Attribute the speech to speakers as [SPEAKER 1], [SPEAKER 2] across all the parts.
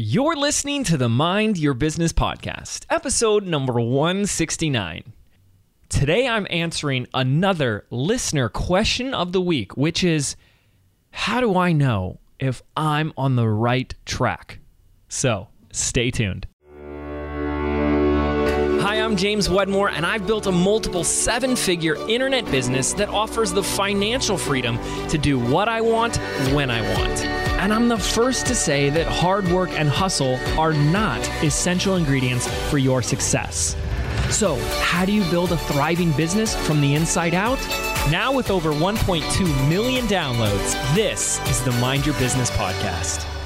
[SPEAKER 1] You're listening to the Mind Your Business podcast, episode number 169. Today I'm answering another listener question of the week, which is How do I know if I'm on the right track? So stay tuned. I'm James Wedmore, and I've built a multiple seven figure internet business that offers the financial freedom to do what I want when I want. And I'm the first to say that hard work and hustle are not essential ingredients for your success. So, how do you build a thriving business from the inside out? Now, with over 1.2 million downloads, this is the Mind Your Business podcast.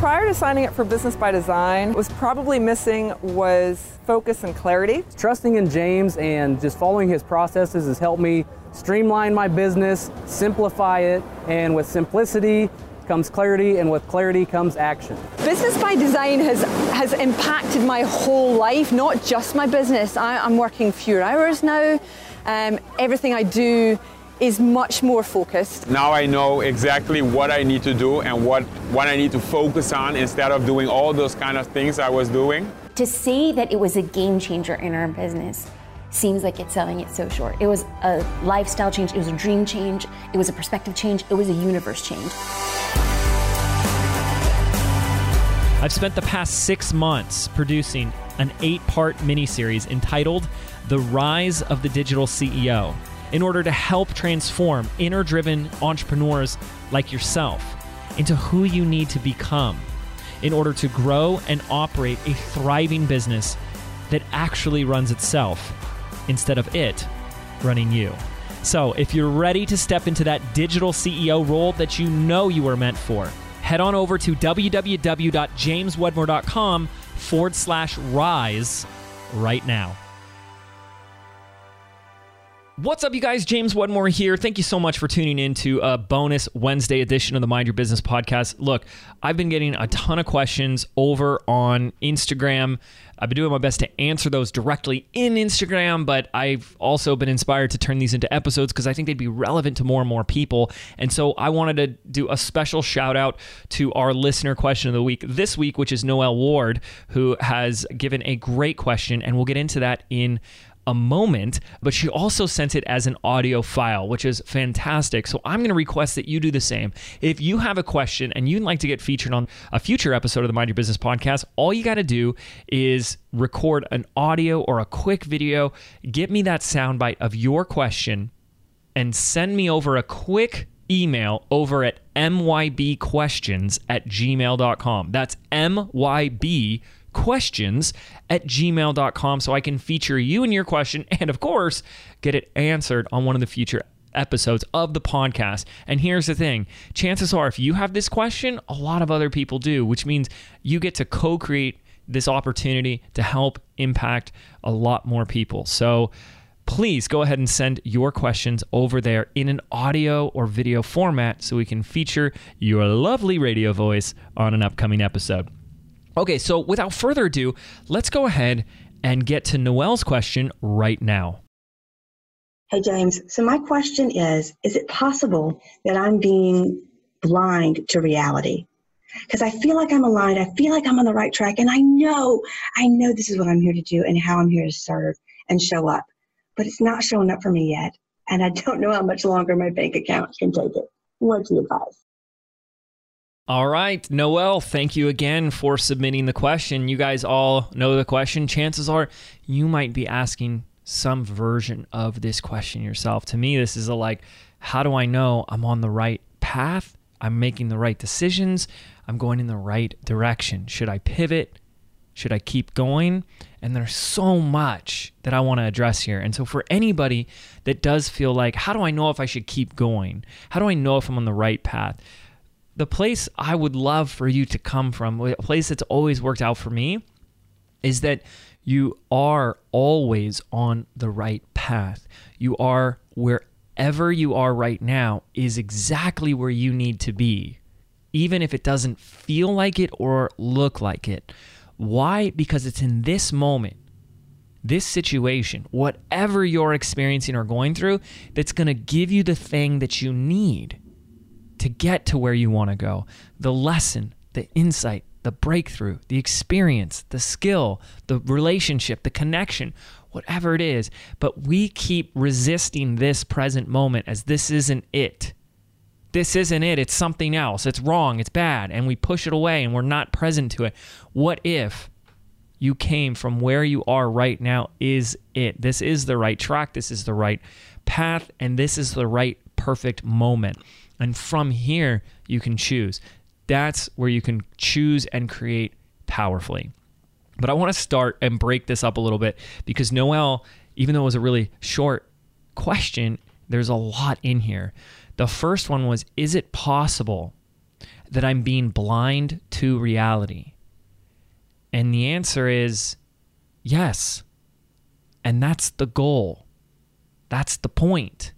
[SPEAKER 2] Prior to signing up for Business by Design, was probably missing was focus and clarity.
[SPEAKER 3] Trusting in James and just following his processes has helped me streamline my business, simplify it, and with simplicity comes clarity, and with clarity comes action.
[SPEAKER 4] Business by Design has has impacted my whole life, not just my business. I, am working fewer hours now. Um, everything I do is much more focused.
[SPEAKER 5] Now I know exactly what I need to do and what, what I need to focus on instead of doing all those kind of things I was doing.
[SPEAKER 6] To say that it was a game changer in our business seems like it's selling it so short. It was a lifestyle change, it was a dream change, it was a perspective change, it was a universe change.
[SPEAKER 1] I've spent the past six months producing an eight part miniseries entitled The Rise of the Digital CEO in order to help transform inner driven entrepreneurs like yourself into who you need to become in order to grow and operate a thriving business that actually runs itself instead of it running you. So, if you're ready to step into that digital CEO role that you know you were meant for, head on over to www.jameswedmore.com forward slash rise right now. What's up, you guys? James Wedmore here. Thank you so much for tuning in to a bonus Wednesday edition of the Mind Your Business podcast. Look, I've been getting a ton of questions over on Instagram. I've been doing my best to answer those directly in Instagram, but I've also been inspired to turn these into episodes because I think they'd be relevant to more and more people. And so I wanted to do a special shout out to our listener question of the week this week, which is Noel Ward, who has given a great question. And we'll get into that in a moment, but she also sent it as an audio file, which is fantastic. So I'm going to request that you do the same. If you have a question and you'd like to get featured on a future episode of the Mind Your Business podcast, all you got to do is record an audio or a quick video, get me that soundbite of your question, and send me over a quick email over at mybquestions at gmail.com. That's myb questions at gmail.com so I can feature you and your question and, of course, get it answered on one of the future episodes of the podcast. And here's the thing chances are, if you have this question, a lot of other people do, which means you get to co create this opportunity to help impact a lot more people. So, please go ahead and send your questions over there in an audio or video format so we can feature your lovely radio voice on an upcoming episode. Okay, so without further ado, let's go ahead and get to Noel's question right now.
[SPEAKER 7] Hey, James. So, my question is Is it possible that I'm being blind to reality? Because I feel like I'm aligned, I feel like I'm on the right track, and I know, I know this is what I'm here to do and how I'm here to serve and show up. But it's not showing up for me yet, and I don't know how much longer my bank account can take it. What do you advise?
[SPEAKER 1] All right, Noel, thank you again for submitting the question. You guys all know the question. Chances are you might be asking some version of this question yourself. To me, this is a like, how do I know I'm on the right path? I'm making the right decisions. I'm going in the right direction. Should I pivot? Should I keep going? And there's so much that I want to address here. And so, for anybody that does feel like, how do I know if I should keep going? How do I know if I'm on the right path? the place I would love for you to come from, a place that's always worked out for me, is that you are always on the right path. You are wherever you are right now is exactly where you need to be, even if it doesn't feel like it or look like it. Why? Because it's in this moment, this situation, whatever you're experiencing or going through, that's going to give you the thing that you need to get to where you want to go. The lesson, the insight, the breakthrough, the experience, the skill, the relationship, the connection, whatever it is. But we keep resisting this present moment as this isn't it. This isn't it. It's something else. It's wrong. It's bad. And we push it away and we're not present to it. What if you came from where you are right now is it? This is the right track. This is the right path. And this is the right perfect moment. And from here, you can choose. That's where you can choose and create powerfully. But I want to start and break this up a little bit because Noel, even though it was a really short question, there's a lot in here. The first one was Is it possible that I'm being blind to reality? And the answer is yes. And that's the goal. That's the point.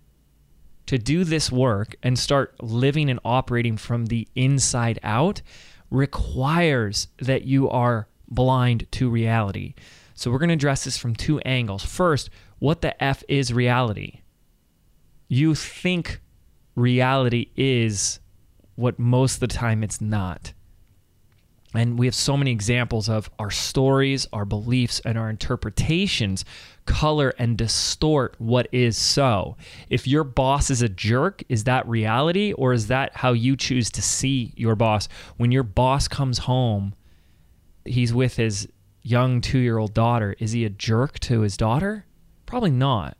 [SPEAKER 1] To do this work and start living and operating from the inside out requires that you are blind to reality. So we're going to address this from two angles. First, what the F is reality? You think reality is what most of the time it's not. And we have so many examples of our stories, our beliefs, and our interpretations color and distort what is so. If your boss is a jerk, is that reality or is that how you choose to see your boss? When your boss comes home, he's with his young two year old daughter. Is he a jerk to his daughter? Probably not.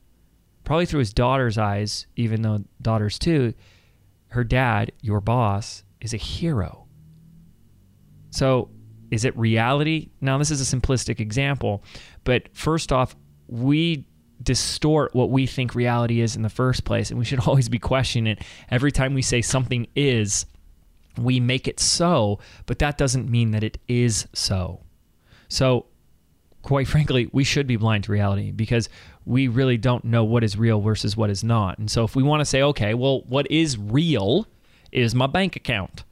[SPEAKER 1] Probably through his daughter's eyes, even though daughter's too, her dad, your boss, is a hero. So, is it reality? Now, this is a simplistic example, but first off, we distort what we think reality is in the first place, and we should always be questioning it. Every time we say something is, we make it so, but that doesn't mean that it is so. So, quite frankly, we should be blind to reality because we really don't know what is real versus what is not. And so, if we want to say, okay, well, what is real is my bank account.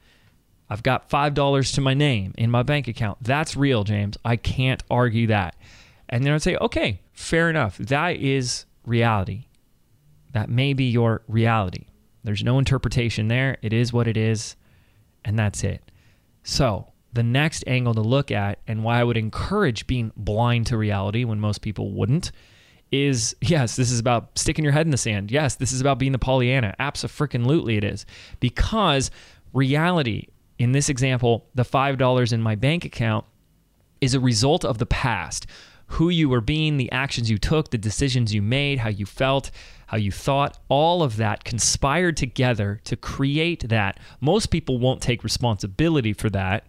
[SPEAKER 1] I've got $5 to my name in my bank account. That's real, James. I can't argue that. And then I'd say, okay, fair enough. That is reality. That may be your reality. There's no interpretation there. It is what it is, and that's it. So, the next angle to look at, and why I would encourage being blind to reality when most people wouldn't, is yes, this is about sticking your head in the sand. Yes, this is about being the Pollyanna. Absolutely, it is. Because reality, in this example, the $5 in my bank account is a result of the past. Who you were being, the actions you took, the decisions you made, how you felt, how you thought, all of that conspired together to create that. Most people won't take responsibility for that.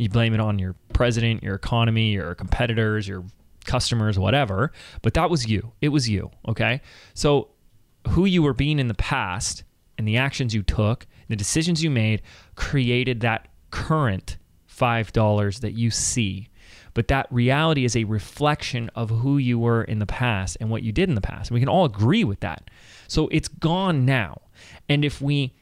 [SPEAKER 1] You blame it on your president, your economy, your competitors, your customers, whatever. But that was you. It was you. Okay. So who you were being in the past and the actions you took, the decisions you made created that current $5 that you see. But that reality is a reflection of who you were in the past and what you did in the past. And we can all agree with that. So it's gone now. And if we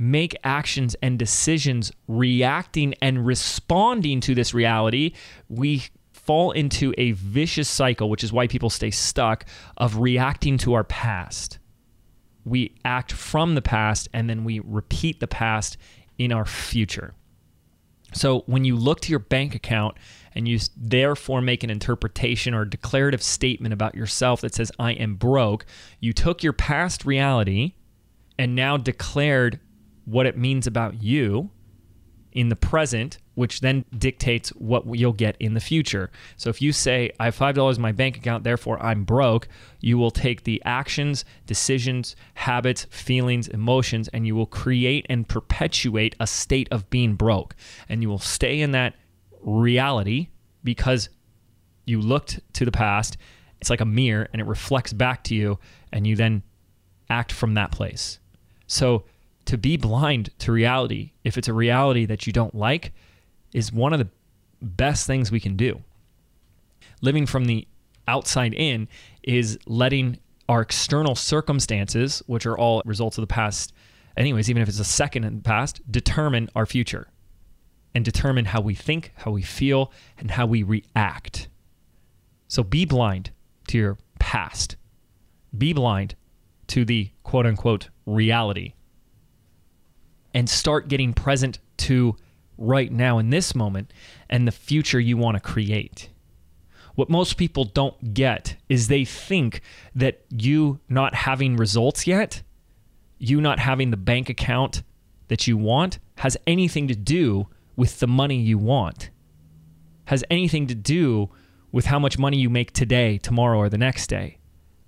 [SPEAKER 1] make actions and decisions reacting and responding to this reality, we fall into a vicious cycle, which is why people stay stuck, of reacting to our past. We act from the past and then we repeat the past in our future. So when you look to your bank account and you therefore make an interpretation or declarative statement about yourself that says, I am broke, you took your past reality and now declared what it means about you in the present, which then dictates what you'll get in the future. So if you say, I have $5 in my bank account, therefore I'm broke, you will take the actions, decisions, habits, feelings, emotions, and you will create and perpetuate a state of being broke. And you will stay in that reality because you looked to the past. It's like a mirror and it reflects back to you, and you then act from that place. So, to be blind to reality, if it's a reality that you don't like, is one of the best things we can do. Living from the outside in is letting our external circumstances, which are all results of the past, anyways, even if it's a second in the past, determine our future and determine how we think, how we feel, and how we react. So be blind to your past. Be blind to the quote unquote reality and start getting present to right now in this moment and the future you want to create. What most people don't get is they think that you not having results yet, you not having the bank account that you want, has anything to do with the money you want, has anything to do with how much money you make today, tomorrow, or the next day.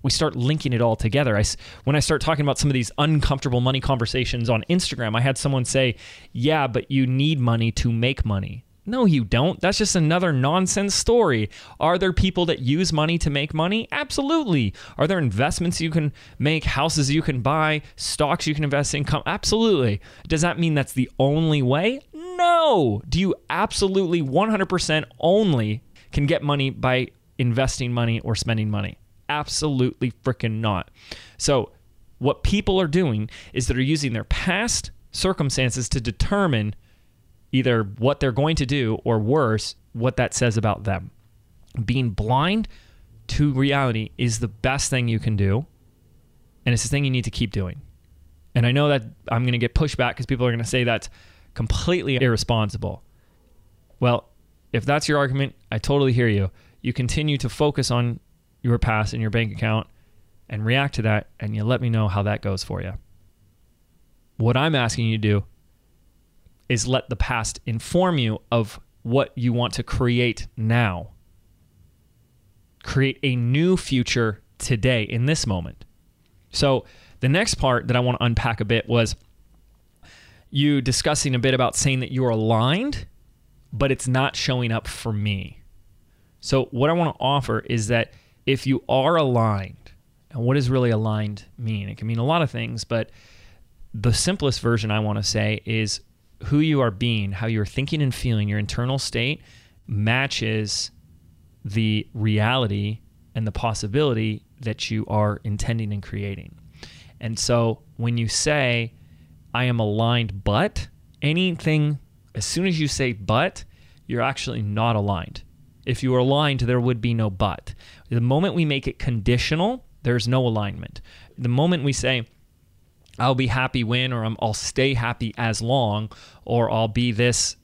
[SPEAKER 1] We start linking it all together. I, when I start talking about some of these uncomfortable money conversations on Instagram, I had someone say, Yeah, but you need money to make money. No, you don't. That's just another nonsense story. Are there people that use money to make money? Absolutely. Are there investments you can make, houses you can buy, stocks you can invest in? Absolutely. Does that mean that's the only way? No. Do you absolutely 100% only can get money by investing money or spending money? Absolutely freaking not. So, what people are doing is they're using their past circumstances to determine either what they're going to do or worse, what that says about them. Being blind to reality is the best thing you can do. And it's the thing you need to keep doing. And I know that I'm going to get pushback because people are going to say that's completely irresponsible. Well, if that's your argument, I totally hear you. You continue to focus on your past in your bank account and react to that, and you let me know how that goes for you. What I'm asking you to do is let the past inform you of what you want to create now. Create a new future today in this moment. So, the next part that I want to unpack a bit was you discussing a bit about saying that you're aligned, but it's not showing up for me. So, what I want to offer is that if you are aligned, and what does really aligned mean? It can mean a lot of things, but the simplest version I want to say is who you are being, how you're thinking and feeling, your internal state matches the reality and the possibility that you are intending and creating. And so when you say, I am aligned, but anything, as soon as you say but, you're actually not aligned. If you are aligned, there would be no but. The moment we make it conditional, there's no alignment. The moment we say, I'll be happy when, or i will stay happy as long, or I'll be this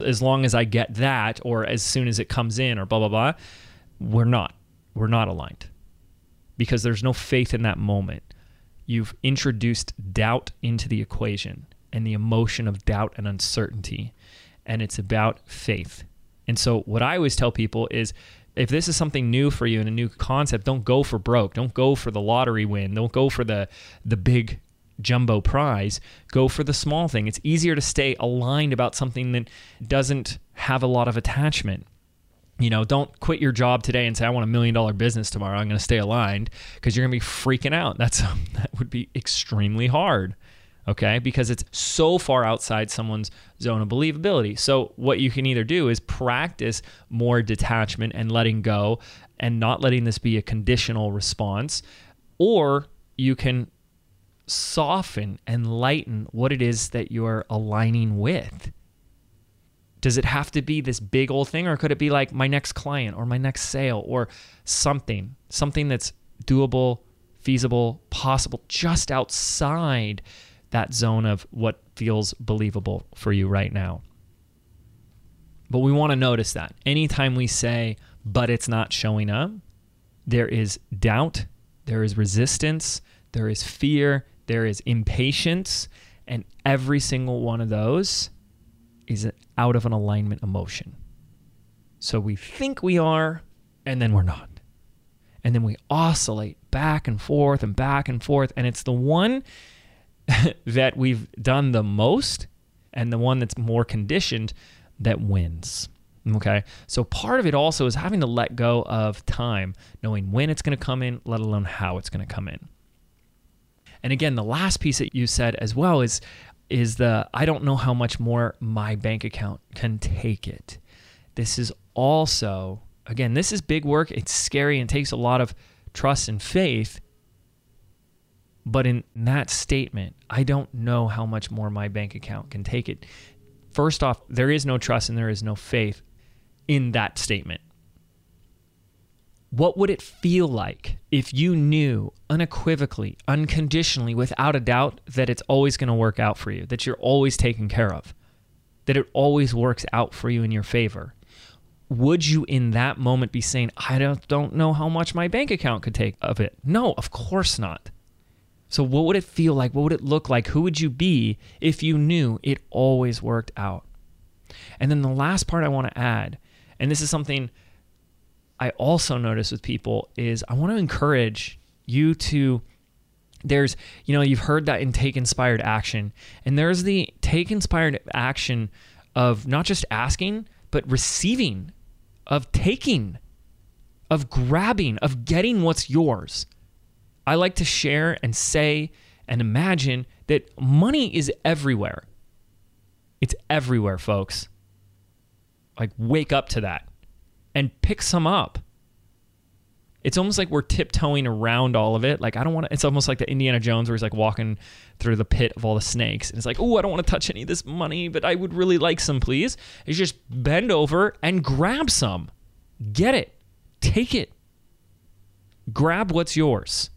[SPEAKER 1] as long as I get that, or as soon as it comes in, or blah, blah, blah. We're not. We're not aligned because there's no faith in that moment. You've introduced doubt into the equation and the emotion of doubt and uncertainty, and it's about faith. And so, what I always tell people is if this is something new for you and a new concept, don't go for broke. Don't go for the lottery win. Don't go for the the big jumbo prize, go for the small thing. It's easier to stay aligned about something that doesn't have a lot of attachment. You know, don't quit your job today and say I want a million dollar business tomorrow. I'm going to stay aligned because you're going to be freaking out. That's that would be extremely hard. Okay? Because it's so far outside someone's zone of believability. So what you can either do is practice more detachment and letting go and not letting this be a conditional response or you can soften and lighten what it is that you're aligning with. Does it have to be this big old thing, or could it be like my next client or my next sale or something, something that's doable, feasible, possible, just outside that zone of what feels believable for you right now? But we want to notice that anytime we say, but it's not showing up, there is doubt, there is resistance, there is fear, there is impatience, and every single one of those is out of an alignment emotion. So we think we are, and then we're not. And then we oscillate back and forth and back and forth. And it's the one that we've done the most and the one that's more conditioned that wins. Okay. So part of it also is having to let go of time, knowing when it's going to come in, let alone how it's going to come in. And again, the last piece that you said as well is is the I don't know how much more my bank account can take it. This is also again, this is big work. It's scary and takes a lot of trust and faith. But in that statement, I don't know how much more my bank account can take it. First off, there is no trust and there is no faith in that statement. What would it feel like if you knew unequivocally, unconditionally, without a doubt, that it's always going to work out for you, that you're always taken care of, that it always works out for you in your favor? Would you in that moment be saying, I don't, don't know how much my bank account could take of it? No, of course not. So, what would it feel like? What would it look like? Who would you be if you knew it always worked out? And then the last part I want to add, and this is something I also notice with people, is I want to encourage you to. There's, you know, you've heard that in take inspired action, and there's the take inspired action of not just asking, but receiving, of taking, of grabbing, of getting what's yours. I like to share and say and imagine that money is everywhere. It's everywhere, folks. Like, wake up to that and pick some up. It's almost like we're tiptoeing around all of it. Like, I don't want to, it's almost like the Indiana Jones where he's like walking through the pit of all the snakes. And it's like, oh, I don't want to touch any of this money, but I would really like some, please. Is just bend over and grab some. Get it. Take it. Grab what's yours.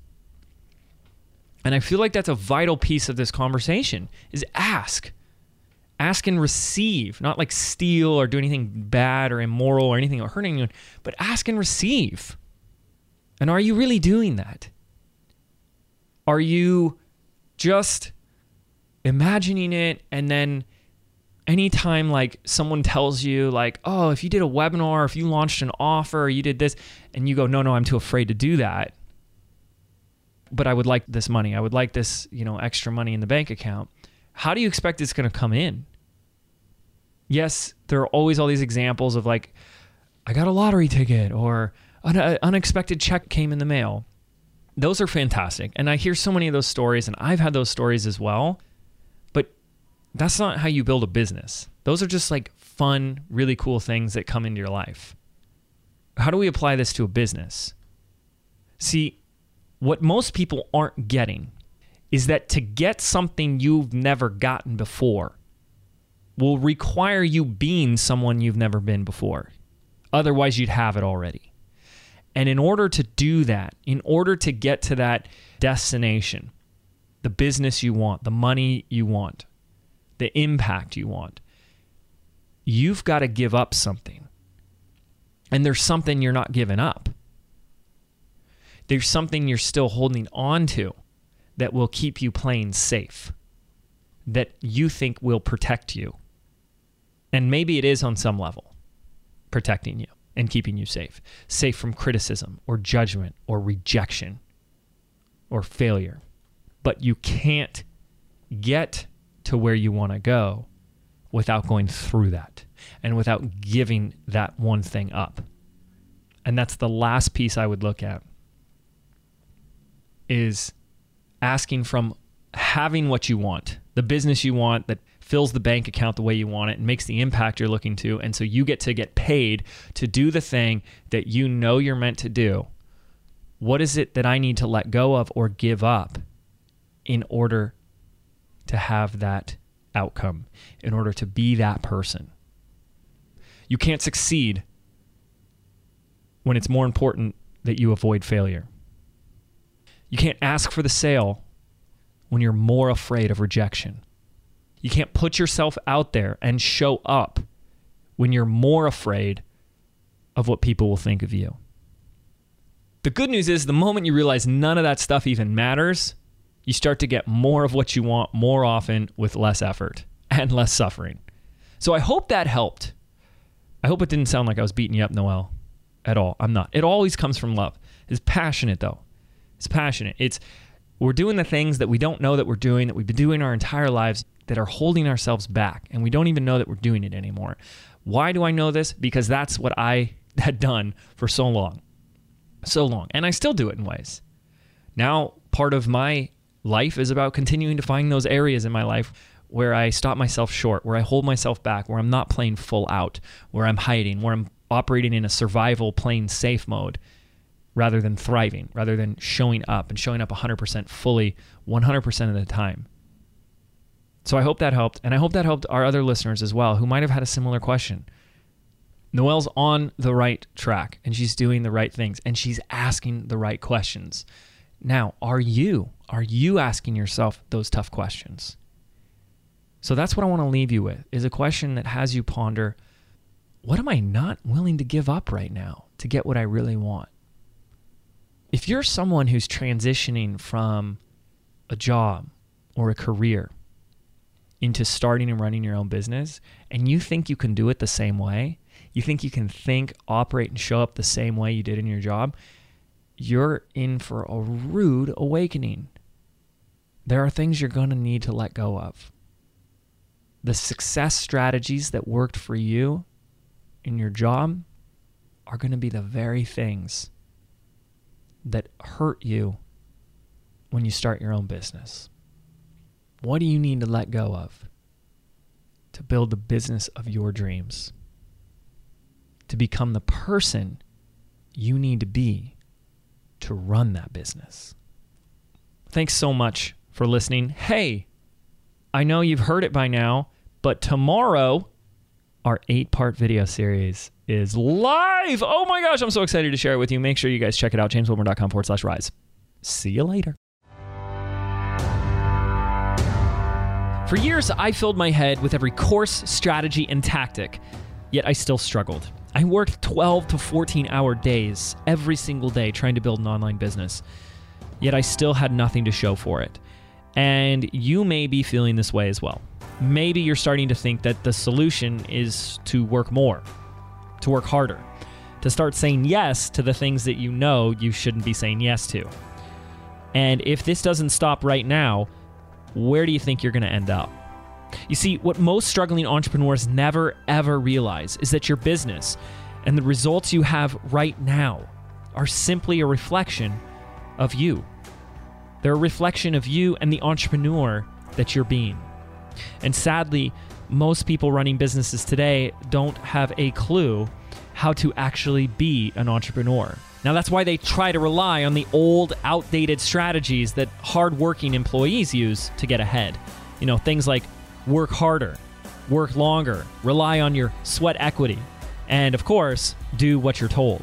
[SPEAKER 1] And I feel like that's a vital piece of this conversation is ask. Ask and receive, not like steal or do anything bad or immoral or anything or hurt anyone, but ask and receive. And are you really doing that? Are you just imagining it and then anytime like someone tells you like oh if you did a webinar if you launched an offer you did this and you go no no i'm too afraid to do that but I would like this money. I would like this, you know, extra money in the bank account. How do you expect it's going to come in? Yes, there are always all these examples of like, I got a lottery ticket or an uh, unexpected check came in the mail. Those are fantastic. And I hear so many of those stories, and I've had those stories as well. But that's not how you build a business. Those are just like fun, really cool things that come into your life. How do we apply this to a business? See, what most people aren't getting is that to get something you've never gotten before will require you being someone you've never been before. Otherwise, you'd have it already. And in order to do that, in order to get to that destination, the business you want, the money you want, the impact you want, you've got to give up something. And there's something you're not giving up there's something you're still holding on to that will keep you playing safe, that you think will protect you. And maybe it is on some level protecting you and keeping you safe, safe from criticism or judgment or rejection or failure. But you can't get to where you want to go without going through that and without giving that one thing up. And that's the last piece I would look at is asking from having what you want, the business you want that fills the bank account the way you want it and makes the impact you're looking to. And so you get to get paid to do the thing that you know you're meant to do. What is it that I need to let go of or give up in order to have that outcome, in order to be that person? You can't succeed when it's more important that you avoid failure. You can't ask for the sale when you're more afraid of rejection. You can't put yourself out there and show up when you're more afraid of what people will think of you. The good news is the moment you realize none of that stuff even matters, you start to get more of what you want more often with less effort and less suffering. So I hope that helped. I hope it didn't sound like I was beating you up, Noel, at all. I'm not. It always comes from love. It's passionate, though. It's passionate. It's we're doing the things that we don't know that we're doing that we've been doing our entire lives that are holding ourselves back and we don't even know that we're doing it anymore. Why do I know this? Because that's what I had done for so long. So long. And I still do it in ways. Now, part of my life is about continuing to find those areas in my life where I stop myself short, where I hold myself back, where I'm not playing full out, where I'm hiding, where I'm operating in a survival, playing safe mode rather than thriving, rather than showing up and showing up 100% fully 100% of the time. So I hope that helped. And I hope that helped our other listeners as well who might have had a similar question. Noel's on the right track and she's doing the right things and she's asking the right questions. Now, are you? Are you asking yourself those tough questions? So that's what I want to leave you with is a question that has you ponder what am I not willing to give up right now to get what I really want? If you're someone who's transitioning from a job or a career into starting and running your own business and you think you can do it the same way, you think you can think, operate, and show up the same way you did in your job, you're in for a rude awakening. There are things you're going to need to let go of. The success strategies that worked for you in your job are going to be the very things that hurt you when you start your own business. What do you need to let go of to build the business of your dreams? To become the person you need to be to run that business. Thanks so much for listening. Hey, I know you've heard it by now, but tomorrow, our eight part video series is live. Oh my gosh, I'm so excited to share it with you. Make sure you guys check it out, jameswedmore.com forward slash rise. See you later. For years, I filled my head with every course, strategy, and tactic, yet I still struggled. I worked 12 to 14 hour days every single day trying to build an online business, yet I still had nothing to show for it. And you may be feeling this way as well. Maybe you're starting to think that the solution is to work more, to work harder, to start saying yes to the things that you know you shouldn't be saying yes to. And if this doesn't stop right now, where do you think you're going to end up? You see, what most struggling entrepreneurs never ever realize is that your business and the results you have right now are simply a reflection of you. They're a reflection of you and the entrepreneur that you're being. And sadly, most people running businesses today don't have a clue how to actually be an entrepreneur. Now, that's why they try to rely on the old, outdated strategies that hardworking employees use to get ahead. You know, things like work harder, work longer, rely on your sweat equity, and of course, do what you're told.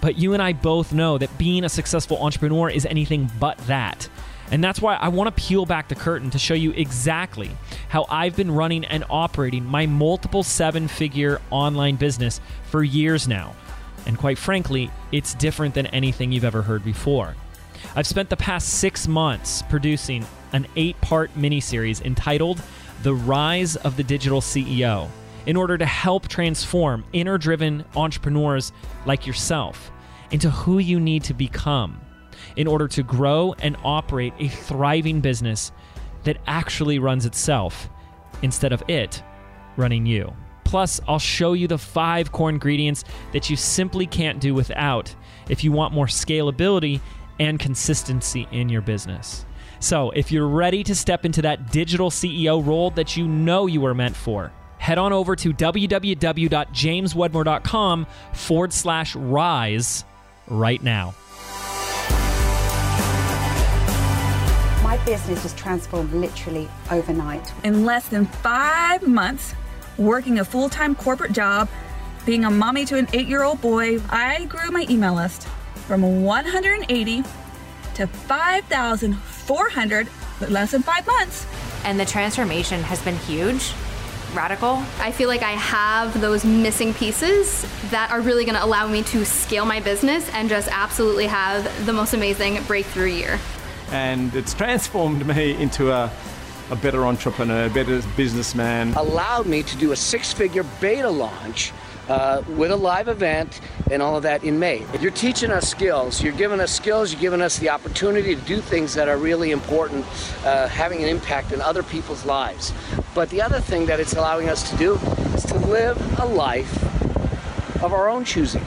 [SPEAKER 1] But you and I both know that being a successful entrepreneur is anything but that. And that's why I want to peel back the curtain to show you exactly how I've been running and operating my multiple seven figure online business for years now. And quite frankly, it's different than anything you've ever heard before. I've spent the past six months producing an eight part miniseries entitled The Rise of the Digital CEO in order to help transform inner driven entrepreneurs like yourself into who you need to become in order to grow and operate a thriving business that actually runs itself instead of it running you. Plus, I'll show you the five core ingredients that you simply can't do without if you want more scalability and consistency in your business. So, if you're ready to step into that digital CEO role that you know you were meant for, head on over to www.jameswedmore.com forward slash rise right now.
[SPEAKER 8] Business was transformed literally overnight.
[SPEAKER 9] In less than five months, working a full time corporate job, being a mommy to an eight year old boy, I grew my email list from 180 to 5,400 with less than five months.
[SPEAKER 10] And the transformation has been huge, radical.
[SPEAKER 11] I feel like I have those missing pieces that are really going to allow me to scale my business and just absolutely have the most amazing breakthrough year.
[SPEAKER 12] And it's transformed me into a a better entrepreneur, better businessman.
[SPEAKER 13] Allowed me to do a six figure beta launch uh, with a live event and all of that in May. You're teaching us skills. You're giving us skills. You're giving us the opportunity to do things that are really important, uh, having an impact in other people's lives. But the other thing that it's allowing us to do is to live a life of our own choosing.